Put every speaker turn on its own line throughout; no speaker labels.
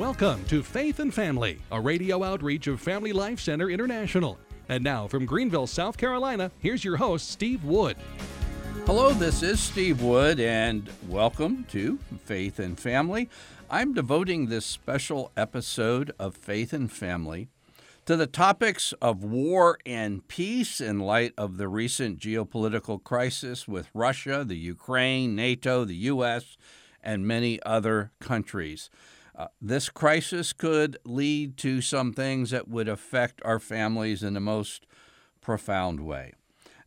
Welcome to Faith and Family, a radio outreach of Family Life Center International. And now from Greenville, South Carolina, here's your host, Steve Wood.
Hello, this is Steve Wood, and welcome to Faith and Family. I'm devoting this special episode of Faith and Family to the topics of war and peace in light of the recent geopolitical crisis with Russia, the Ukraine, NATO, the U.S., and many other countries. Uh, this crisis could lead to some things that would affect our families in the most profound way.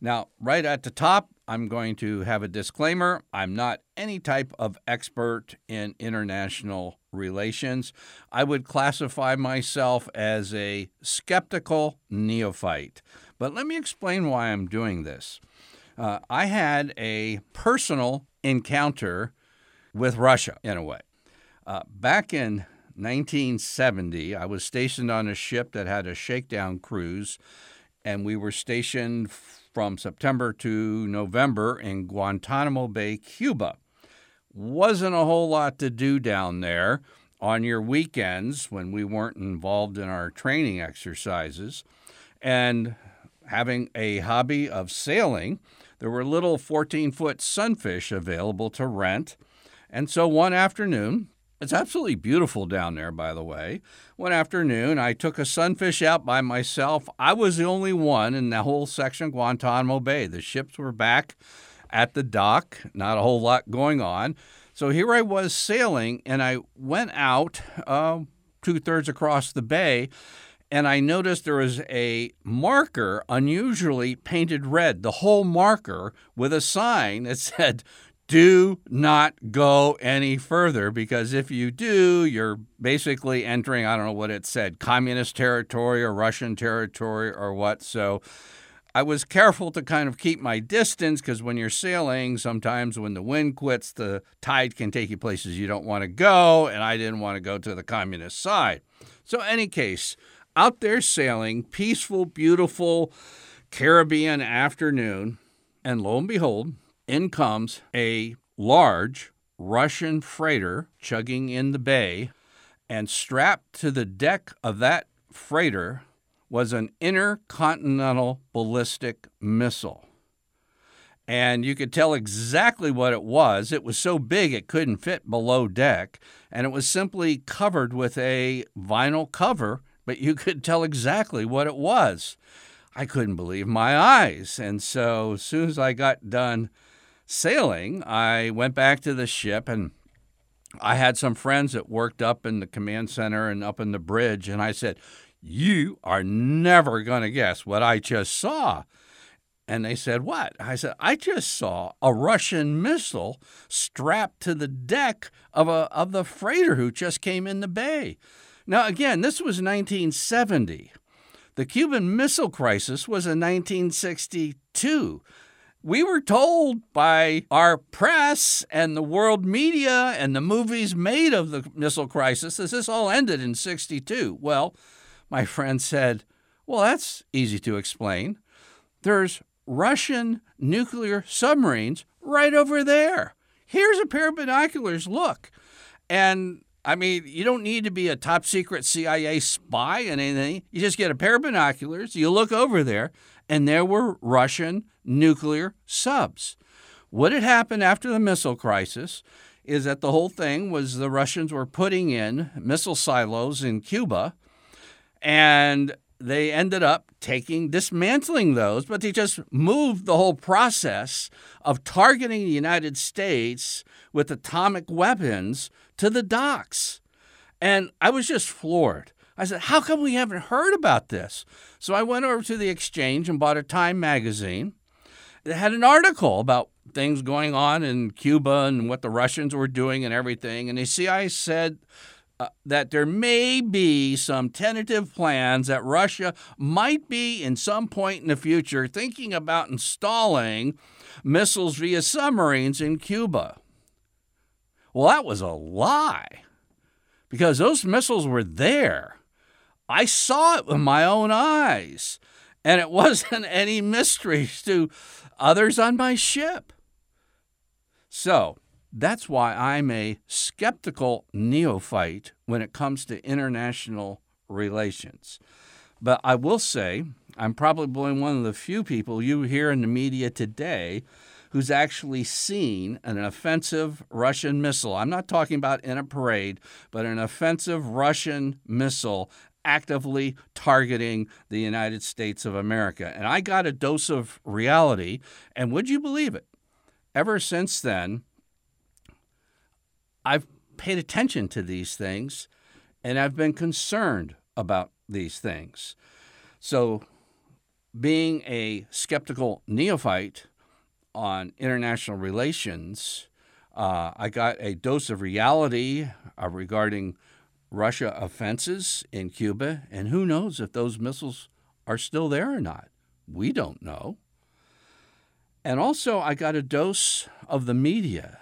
Now, right at the top, I'm going to have a disclaimer. I'm not any type of expert in international relations. I would classify myself as a skeptical neophyte. But let me explain why I'm doing this. Uh, I had a personal encounter with Russia, in a way. Uh, back in 1970, I was stationed on a ship that had a shakedown cruise, and we were stationed from September to November in Guantanamo Bay, Cuba. Wasn't a whole lot to do down there on your weekends when we weren't involved in our training exercises. And having a hobby of sailing, there were little 14 foot sunfish available to rent. And so one afternoon, it's absolutely beautiful down there, by the way. One afternoon, I took a sunfish out by myself. I was the only one in the whole section of Guantanamo Bay. The ships were back at the dock, not a whole lot going on. So here I was sailing, and I went out uh, two thirds across the bay, and I noticed there was a marker unusually painted red, the whole marker with a sign that said, do not go any further because if you do, you're basically entering, I don't know what it said, communist territory or Russian territory or what. So I was careful to kind of keep my distance because when you're sailing, sometimes when the wind quits, the tide can take you places you don't want to go. And I didn't want to go to the communist side. So, any case, out there sailing, peaceful, beautiful Caribbean afternoon. And lo and behold, in comes a large Russian freighter chugging in the bay, and strapped to the deck of that freighter was an intercontinental ballistic missile. And you could tell exactly what it was. It was so big it couldn't fit below deck, and it was simply covered with a vinyl cover, but you could tell exactly what it was. I couldn't believe my eyes. And so, as soon as I got done sailing, I went back to the ship and I had some friends that worked up in the command center and up in the bridge, and I said, You are never going to guess what I just saw. And they said, What? I said, I just saw a Russian missile strapped to the deck of, a, of the freighter who just came in the bay. Now, again, this was 1970. The Cuban Missile Crisis was in 1962 we were told by our press and the world media and the movies made of the missile crisis that this all ended in 62. Well, my friend said, Well, that's easy to explain. There's Russian nuclear submarines right over there. Here's a pair of binoculars. Look. And I mean, you don't need to be a top secret CIA spy and anything. You just get a pair of binoculars, you look over there, and there were Russian nuclear subs. What had happened after the missile crisis is that the whole thing was the Russians were putting in missile silos in Cuba, and they ended up taking dismantling those, but they just moved the whole process of targeting the United States with atomic weapons to the docks. And I was just floored. I said, How come we haven't heard about this? So I went over to the exchange and bought a Time magazine. It had an article about things going on in Cuba and what the Russians were doing and everything. And the CIA said uh, that there may be some tentative plans that Russia might be, in some point in the future, thinking about installing missiles via submarines in Cuba. Well, that was a lie because those missiles were there. I saw it with my own eyes, and it wasn't any mystery to others on my ship. So, That's why I'm a skeptical neophyte when it comes to international relations. But I will say, I'm probably one of the few people you hear in the media today who's actually seen an offensive Russian missile. I'm not talking about in a parade, but an offensive Russian missile actively targeting the United States of America. And I got a dose of reality, and would you believe it? Ever since then, I've paid attention to these things and I've been concerned about these things. So, being a skeptical neophyte on international relations, uh, I got a dose of reality uh, regarding Russia offenses in Cuba, and who knows if those missiles are still there or not. We don't know. And also, I got a dose of the media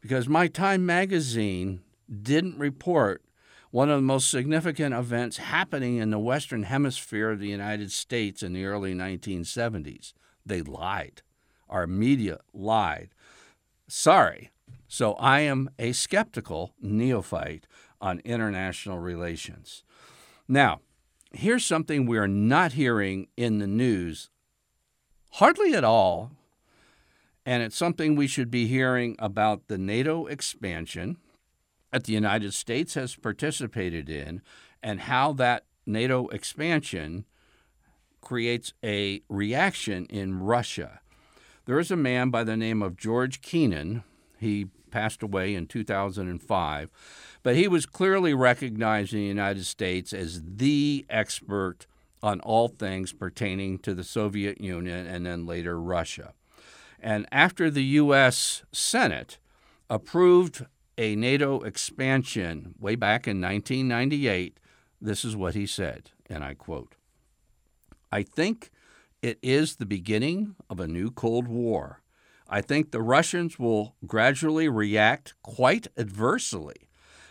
because my Time magazine didn't report one of the most significant events happening in the Western Hemisphere of the United States in the early 1970s. They lied. Our media lied. Sorry. So I am a skeptical neophyte on international relations. Now, here's something we're not hearing in the news hardly at all, and it's something we should be hearing about the NATO expansion that the United States has participated in and how that NATO expansion creates a reaction in Russia. There is a man by the name of George Kennan. He passed away in 2005, but he was clearly recognized in the United States as the expert on all things pertaining to the Soviet Union and then later Russia. And after the U.S. Senate approved a NATO expansion way back in 1998, this is what he said, and I quote I think it is the beginning of a new Cold War. I think the Russians will gradually react quite adversely,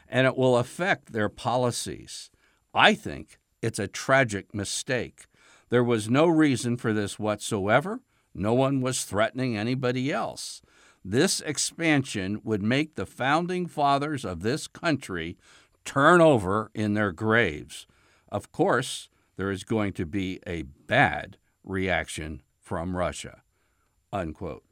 and it will affect their policies. I think it's a tragic mistake. There was no reason for this whatsoever. No one was threatening anybody else. This expansion would make the founding fathers of this country turn over in their graves. Of course, there is going to be a bad reaction from Russia. Unquote.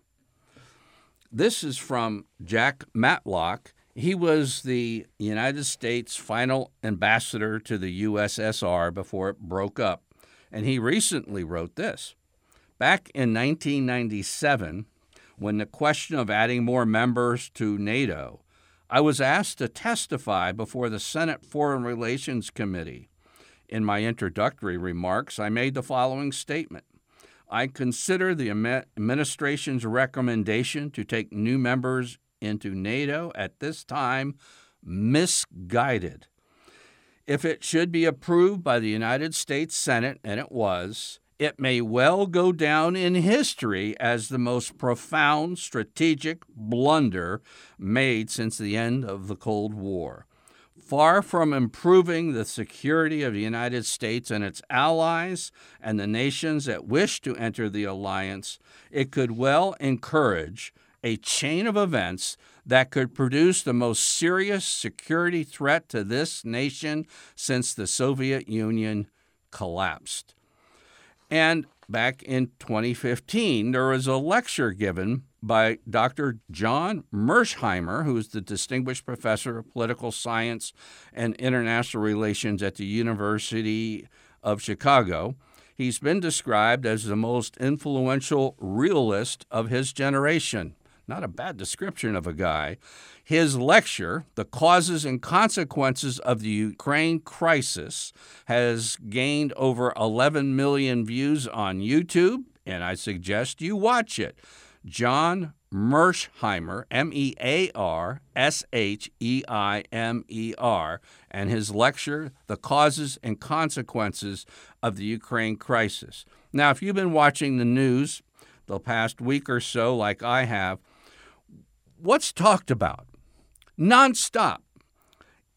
This is from Jack Matlock. He was the United States final ambassador to the USSR before it broke up, and he recently wrote this. Back in 1997, when the question of adding more members to NATO, I was asked to testify before the Senate Foreign Relations Committee. In my introductory remarks, I made the following statement I consider the administration's recommendation to take new members into NATO at this time misguided. If it should be approved by the United States Senate, and it was, it may well go down in history as the most profound strategic blunder made since the end of the Cold War. Far from improving the security of the United States and its allies and the nations that wish to enter the alliance, it could well encourage a chain of events that could produce the most serious security threat to this nation since the Soviet Union collapsed. And back in 2015, there was a lecture given by Dr. John Mearsheimer, who is the Distinguished Professor of Political Science and International Relations at the University of Chicago. He's been described as the most influential realist of his generation. Not a bad description of a guy. His lecture, The Causes and Consequences of the Ukraine Crisis, has gained over 11 million views on YouTube, and I suggest you watch it. John Mearsheimer, M E A R S H E I M E R, and his lecture, The Causes and Consequences of the Ukraine Crisis. Now, if you've been watching the news the past week or so, like I have, what's talked about? Nonstop.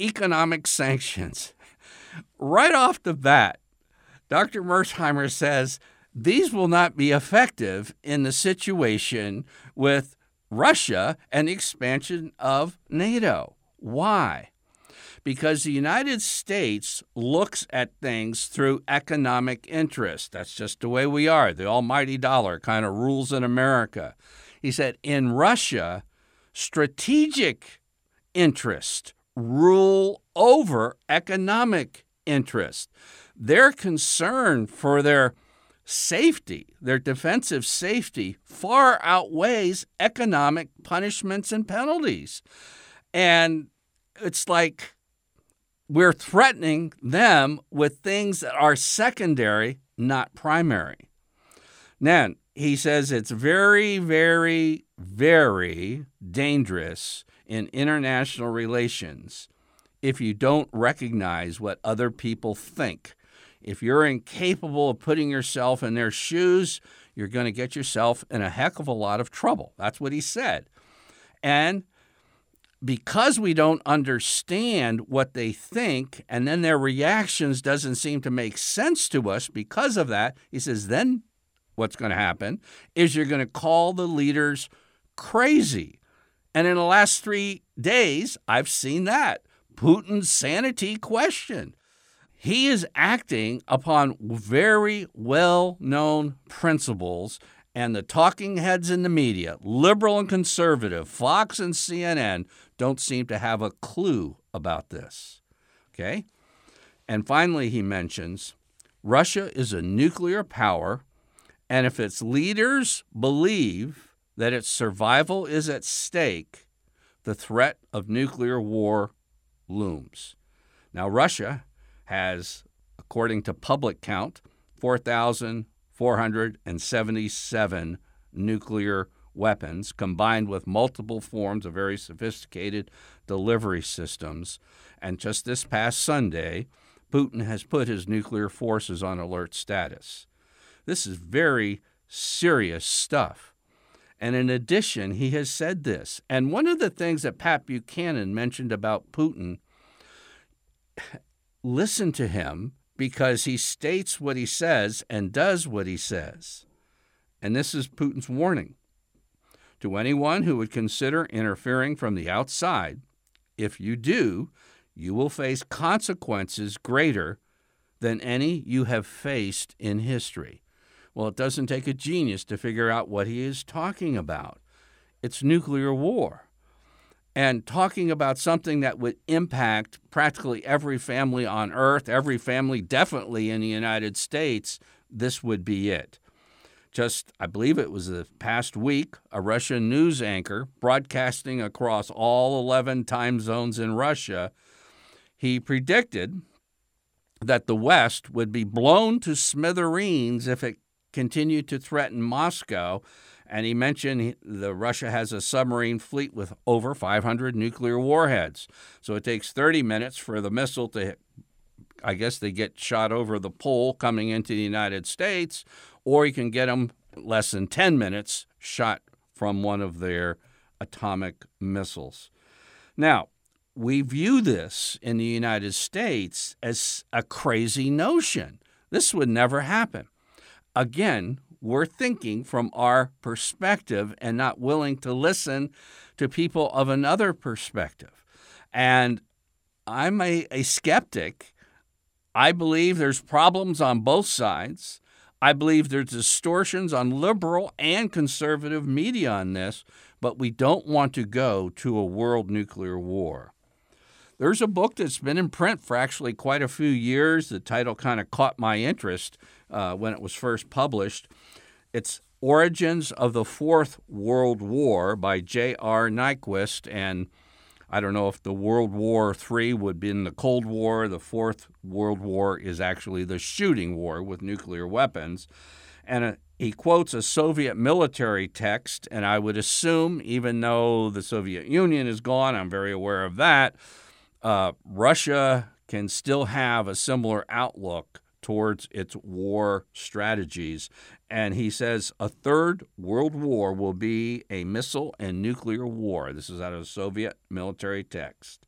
Economic sanctions. Right off the bat, Dr. Mearsheimer says these will not be effective in the situation with Russia and the expansion of NATO. Why? Because the United States looks at things through economic interest. That's just the way we are. The almighty dollar kind of rules in America. He said, in Russia, strategic interest rule over economic interest. Their concern for their safety, their defensive safety, far outweighs economic punishments and penalties. And it's like we're threatening them with things that are secondary, not primary. Then he says it's very, very, very dangerous in international relations if you don't recognize what other people think. If you're incapable of putting yourself in their shoes, you're going to get yourself in a heck of a lot of trouble. That's what he said. And because we don't understand what they think and then their reactions doesn't seem to make sense to us because of that, he says then what's going to happen is you're going to call the leaders crazy. And in the last 3 days, I've seen that. Putin's sanity question. He is acting upon very well known principles, and the talking heads in the media, liberal and conservative, Fox and CNN, don't seem to have a clue about this. Okay? And finally, he mentions Russia is a nuclear power, and if its leaders believe that its survival is at stake, the threat of nuclear war looms. Now, Russia has, according to public count, 4,477 nuclear weapons combined with multiple forms of very sophisticated delivery systems. And just this past Sunday, Putin has put his nuclear forces on alert status. This is very serious stuff. And in addition, he has said this. And one of the things that Pat Buchanan mentioned about Putin, listen to him because he states what he says and does what he says. And this is Putin's warning to anyone who would consider interfering from the outside. If you do, you will face consequences greater than any you have faced in history. Well, it doesn't take a genius to figure out what he is talking about. It's nuclear war. And talking about something that would impact practically every family on earth, every family definitely in the United States, this would be it. Just, I believe it was the past week, a Russian news anchor broadcasting across all 11 time zones in Russia, he predicted that the West would be blown to smithereens if it continued to threaten Moscow. And he mentioned the Russia has a submarine fleet with over 500 nuclear warheads. So it takes 30 minutes for the missile to, I guess they get shot over the pole coming into the United States, or you can get them less than 10 minutes shot from one of their atomic missiles. Now, we view this in the United States as a crazy notion. This would never happen again, we're thinking from our perspective and not willing to listen to people of another perspective. And I'm a, a skeptic. I believe there's problems on both sides. I believe there's distortions on liberal and conservative media on this, but we don't want to go to a world nuclear war. There's a book that's been in print for actually quite a few years. The title kind of caught my interest uh, when it was first published. It's Origins of the Fourth World War by J.R. Nyquist. And I don't know if the World War III would be in the Cold War. The Fourth World War is actually the shooting war with nuclear weapons. And uh, he quotes a Soviet military text, and I would assume, even though the Soviet Union is gone, I'm very aware of that, uh, Russia can still have a similar outlook towards its war strategies. And he says a third world war will be a missile and nuclear war. This is out of a Soviet military text.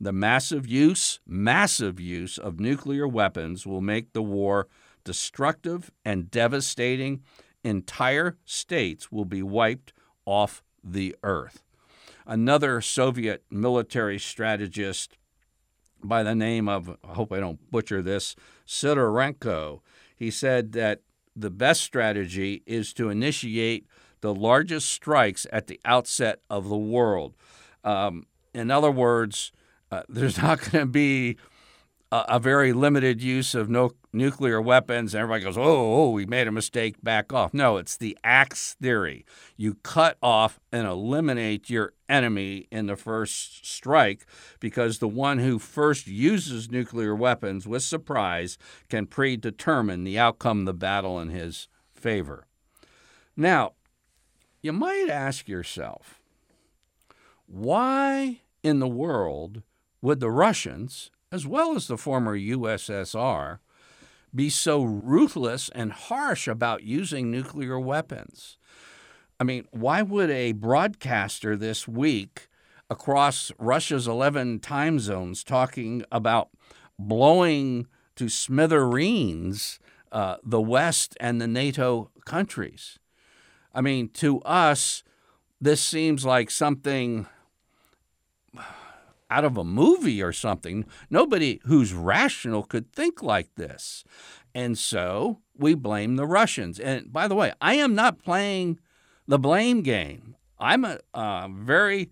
The massive use, massive use of nuclear weapons will make the war destructive and devastating. Entire states will be wiped off the earth. Another Soviet military strategist by the name of, I hope I don't butcher this, Sidorenko, he said that the best strategy is to initiate the largest strikes at the outset of the world. Um, in other words, uh, there's not going to be a, a, very limited use of no, nuclear weapons, and everybody goes, oh, oh, we made a mistake, back off. No, it's the axe theory. You cut off and eliminate your enemy in the first strike because the one who first uses nuclear weapons with surprise can predetermine the outcome of the battle in his favor. Now, you might ask yourself, why in the world would the Russians, as well as the former USSR, be so ruthless and harsh about using nuclear weapons? I mean, why would a broadcaster this week across Russia's 11 time zones talking about blowing to smithereens uh, the West and the NATO countries? I mean, to us, this seems like something out of a movie or something. Nobody who's rational could think like this. And so we blame the Russians. And by the way, I am not playing the blame game. I'm a, a very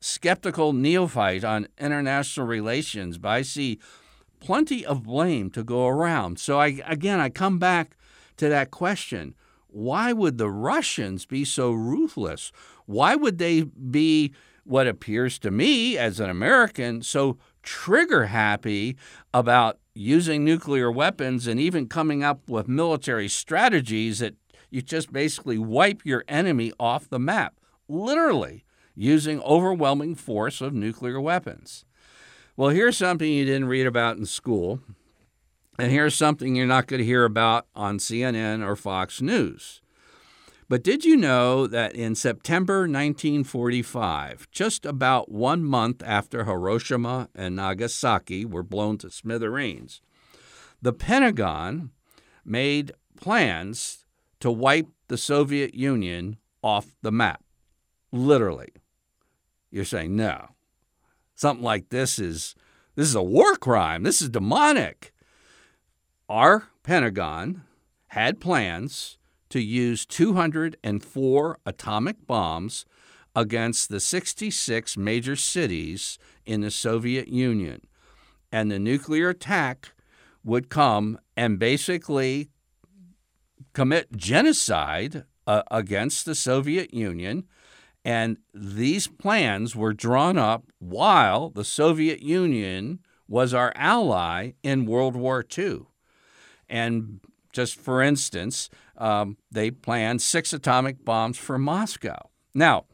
skeptical neophyte on international relations, but I see plenty of blame to go around. So I again I come back to that question. Why would the Russians be so ruthless? Why would they be what appears to me as an American so trigger happy about using nuclear weapons and even coming up with military strategies that you just basically wipe your enemy off the map, literally using overwhelming force of nuclear weapons. Well, here's something you didn't read about in school, and here's something you're not going to hear about on CNN or Fox News. But did you know that in September 1945, just about one month after Hiroshima and Nagasaki were blown to smithereens, the Pentagon made plans to wipe the Soviet Union off the map? Literally. You're saying, no, something like this is this is a war crime. This is demonic. Our Pentagon had plans to use 204 atomic bombs against the 66 major cities in the Soviet Union. And the nuclear attack would come and basically commit genocide uh, against the Soviet Union. And these plans were drawn up while the Soviet Union was our ally in World War II. And just for instance, um, they planned six atomic bombs for Moscow. Now,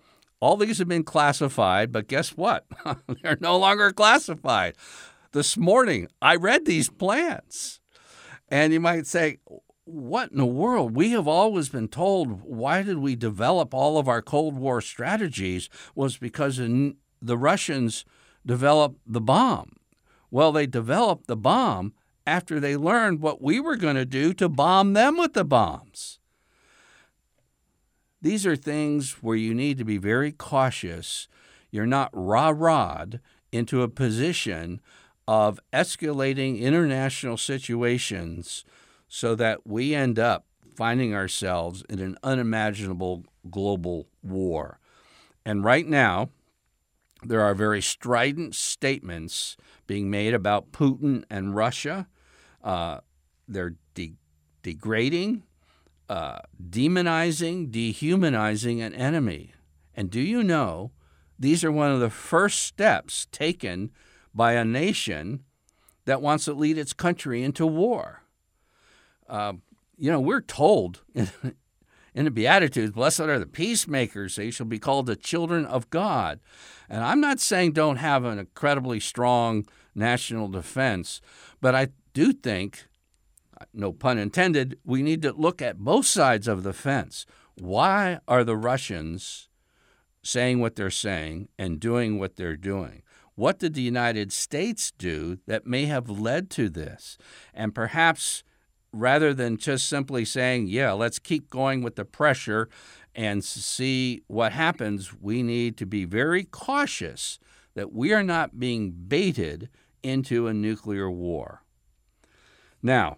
all these have been classified, but guess what? They're no longer classified. This morning, I read these plans. And you might say, what in the world? We have always been told why did we develop all of our Cold War strategies was because the Russians developed the bomb. Well, they developed the bomb after they learned what we were going to do to bomb them with the bombs. These are things where you need to be very cautious. You're not rah rahed into a position of escalating international situations so that we end up finding ourselves in an unimaginable global war. And right now, there are very strident statements being made about Putin and Russia uh, they're de- degrading, uh, demonizing, dehumanizing an enemy. And do you know these are one of the first steps taken by a nation that wants to lead its country into war? Uh, you know, we're told in, in the Beatitudes, blessed are the peacemakers, they shall be called the children of God. And I'm not saying don't have an incredibly strong national defense, but I do think, no pun intended, we need to look at both sides of the fence. Why are the Russians saying what they're saying and doing what they're doing? What did the United States do that may have led to this? And perhaps rather than just simply saying, yeah, let's keep going with the pressure and see what happens, we need to be very cautious that we are not being baited into a nuclear war. Now,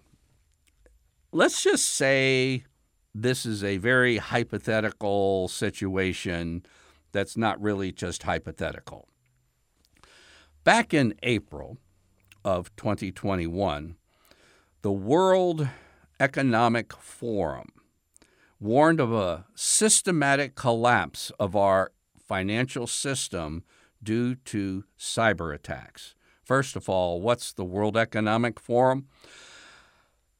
let's just say this is a very hypothetical situation that's not really just hypothetical. Back in April of 2021, the World Economic Forum warned of a systematic collapse of our financial system due to cyber attacks. First of all, what's the World Economic Forum?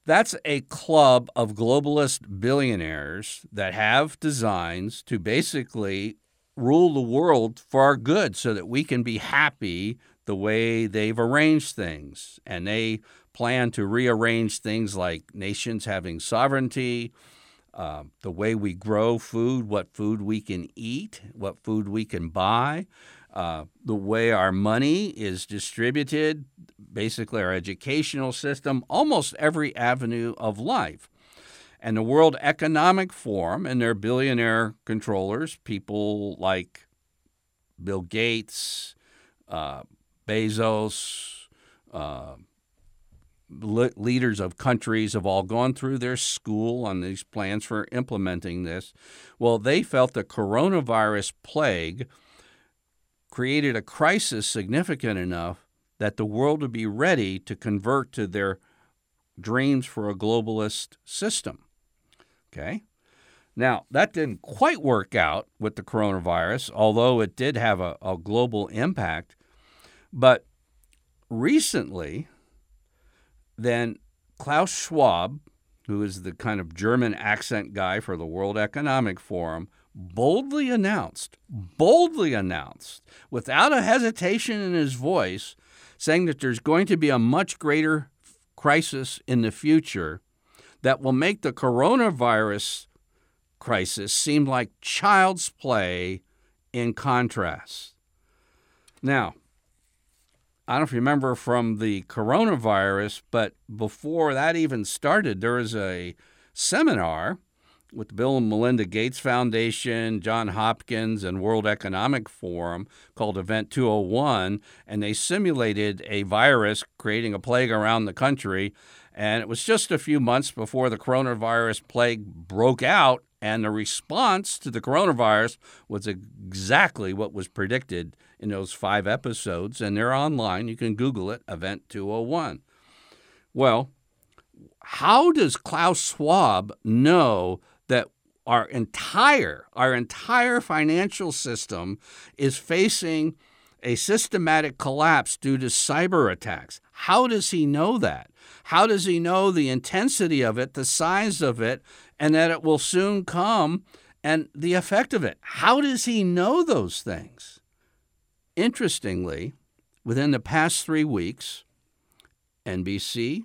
That's a club of globalist billionaires that have designs to basically rule the world for our good so that we can be happy the way they've arranged things. And they plan to rearrange things like nations having sovereignty, uh, the way we grow food, what food we can eat, what food we can buy, uh, the way our money is distributed, basically our educational system, almost every avenue of life. And the World Economic Forum and their billionaire controllers, people like Bill Gates, uh, Bezos, uh, leaders of countries have all gone through their school on these plans for implementing this. Well, they felt the coronavirus plague created a crisis significant enough that the world would be ready to convert to their dreams for a globalist system. Okay? Now, that didn't quite work out with the coronavirus, although it did have a, a global impact. But recently, then Klaus Schwab, who is the kind of German accent guy for the World Economic Forum, boldly announced, boldly announced, without a hesitation in his voice, saying that there's going to be a much greater crisis in the future that will make the coronavirus crisis seem like child's play in contrast. Now, I don't remember from the coronavirus, but before that even started, there was a seminar with the Bill and Melinda Gates Foundation, John Hopkins, and World Economic Forum called Event 201, and they simulated a virus creating a plague around the country. And it was just a few months before the coronavirus plague broke out, and the response to the coronavirus was exactly what was predicted in those five episodes, and they're online. You can Google it, Event 201. Well, how does Klaus Schwab know our entire our entire financial system is facing a systematic collapse due to cyber attacks? How does he know that? How does he know the intensity of it, the size of it, and that it will soon come and the effect of it? How does he know those things? Interestingly, within the past three weeks, NBC,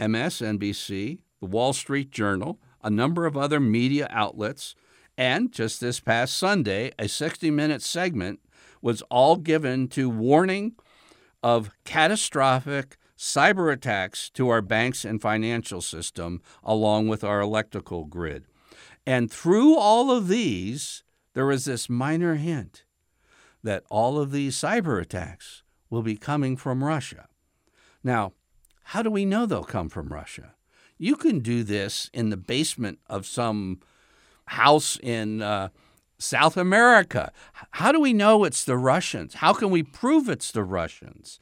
MSNBC, the Wall Street Journal, a number of other media outlets, and just this past Sunday, a 60 minute segment was all given to warning of catastrophic cyber attacks to our banks and financial system, along with our electrical grid. And through all of these, there was this minor hint that all of these cyber attacks will be coming from Russia. Now, how do we know they'll come from Russia? You can do this in the basement of some house in uh, South America. How do we know it's the Russians? How can we prove it's the Russians?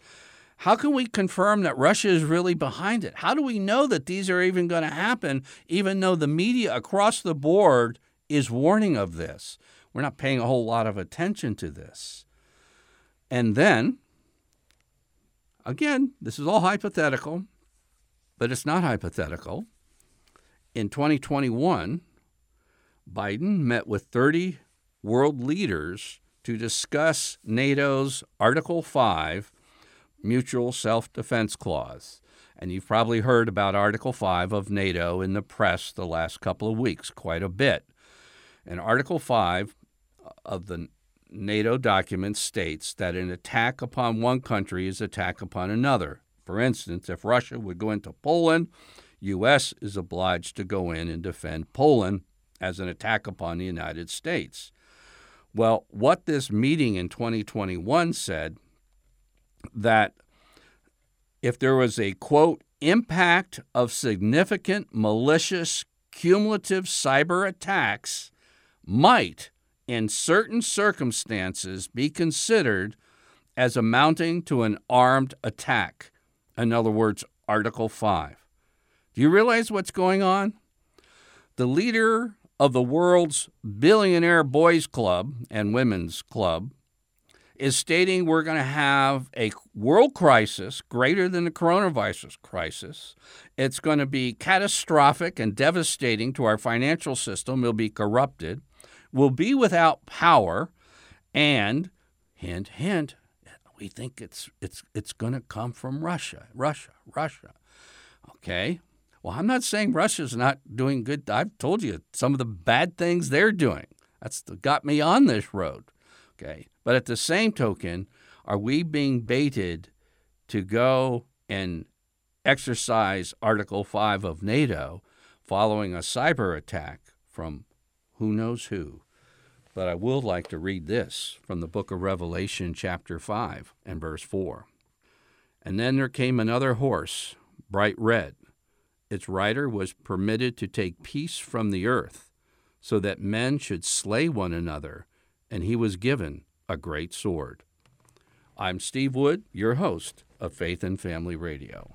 How can we confirm that Russia is really behind it? How do we know that these are even going to happen, even though the media across the board is warning of this? We're not paying a whole lot of attention to this. And then, again, this is all hypothetical, but it's not hypothetical. In 2021, Biden met with 30 world leaders to discuss NATO's Article 5 Mutual Self Defense Clause. And you've probably heard about Article 5 of NATO in the press the last couple of weeks, quite a bit. And Article 5 of the NATO document states that an attack upon one country is attack upon another. For instance, if Russia would go into Poland, U.S. is obliged to go in and defend Poland as an attack upon the United States. Well, what this meeting in 2021 said that if there was a quote impact of significant malicious cumulative cyber attacks might in certain circumstances be considered as amounting to an armed attack. In other words, Article 5. Do you realize what's going on? The leader of the world's billionaire boys club and women's club is stating we're going to have a world crisis greater than the coronavirus crisis. It's going to be catastrophic and devastating to our financial system. It'll be corrupted. We'll be without power. And, hint, hint, we think it's, it's, it's going to come from Russia, Russia, Russia. Okay? Well, I'm not saying Russia's not doing good. I've told you some of the bad things they're doing. That's got me on this road. Okay. But at the same token, are we being baited to go and exercise Article 5 of NATO following a cyber attack from who knows who? But I would like to read this from the book of Revelation, chapter 5 and verse 4. And then there came another horse, bright red. Its rider was permitted to take peace from the earth, so that men should slay one another, and he was given a great sword. I'm Steve Wood, your host of Faith and Family Radio.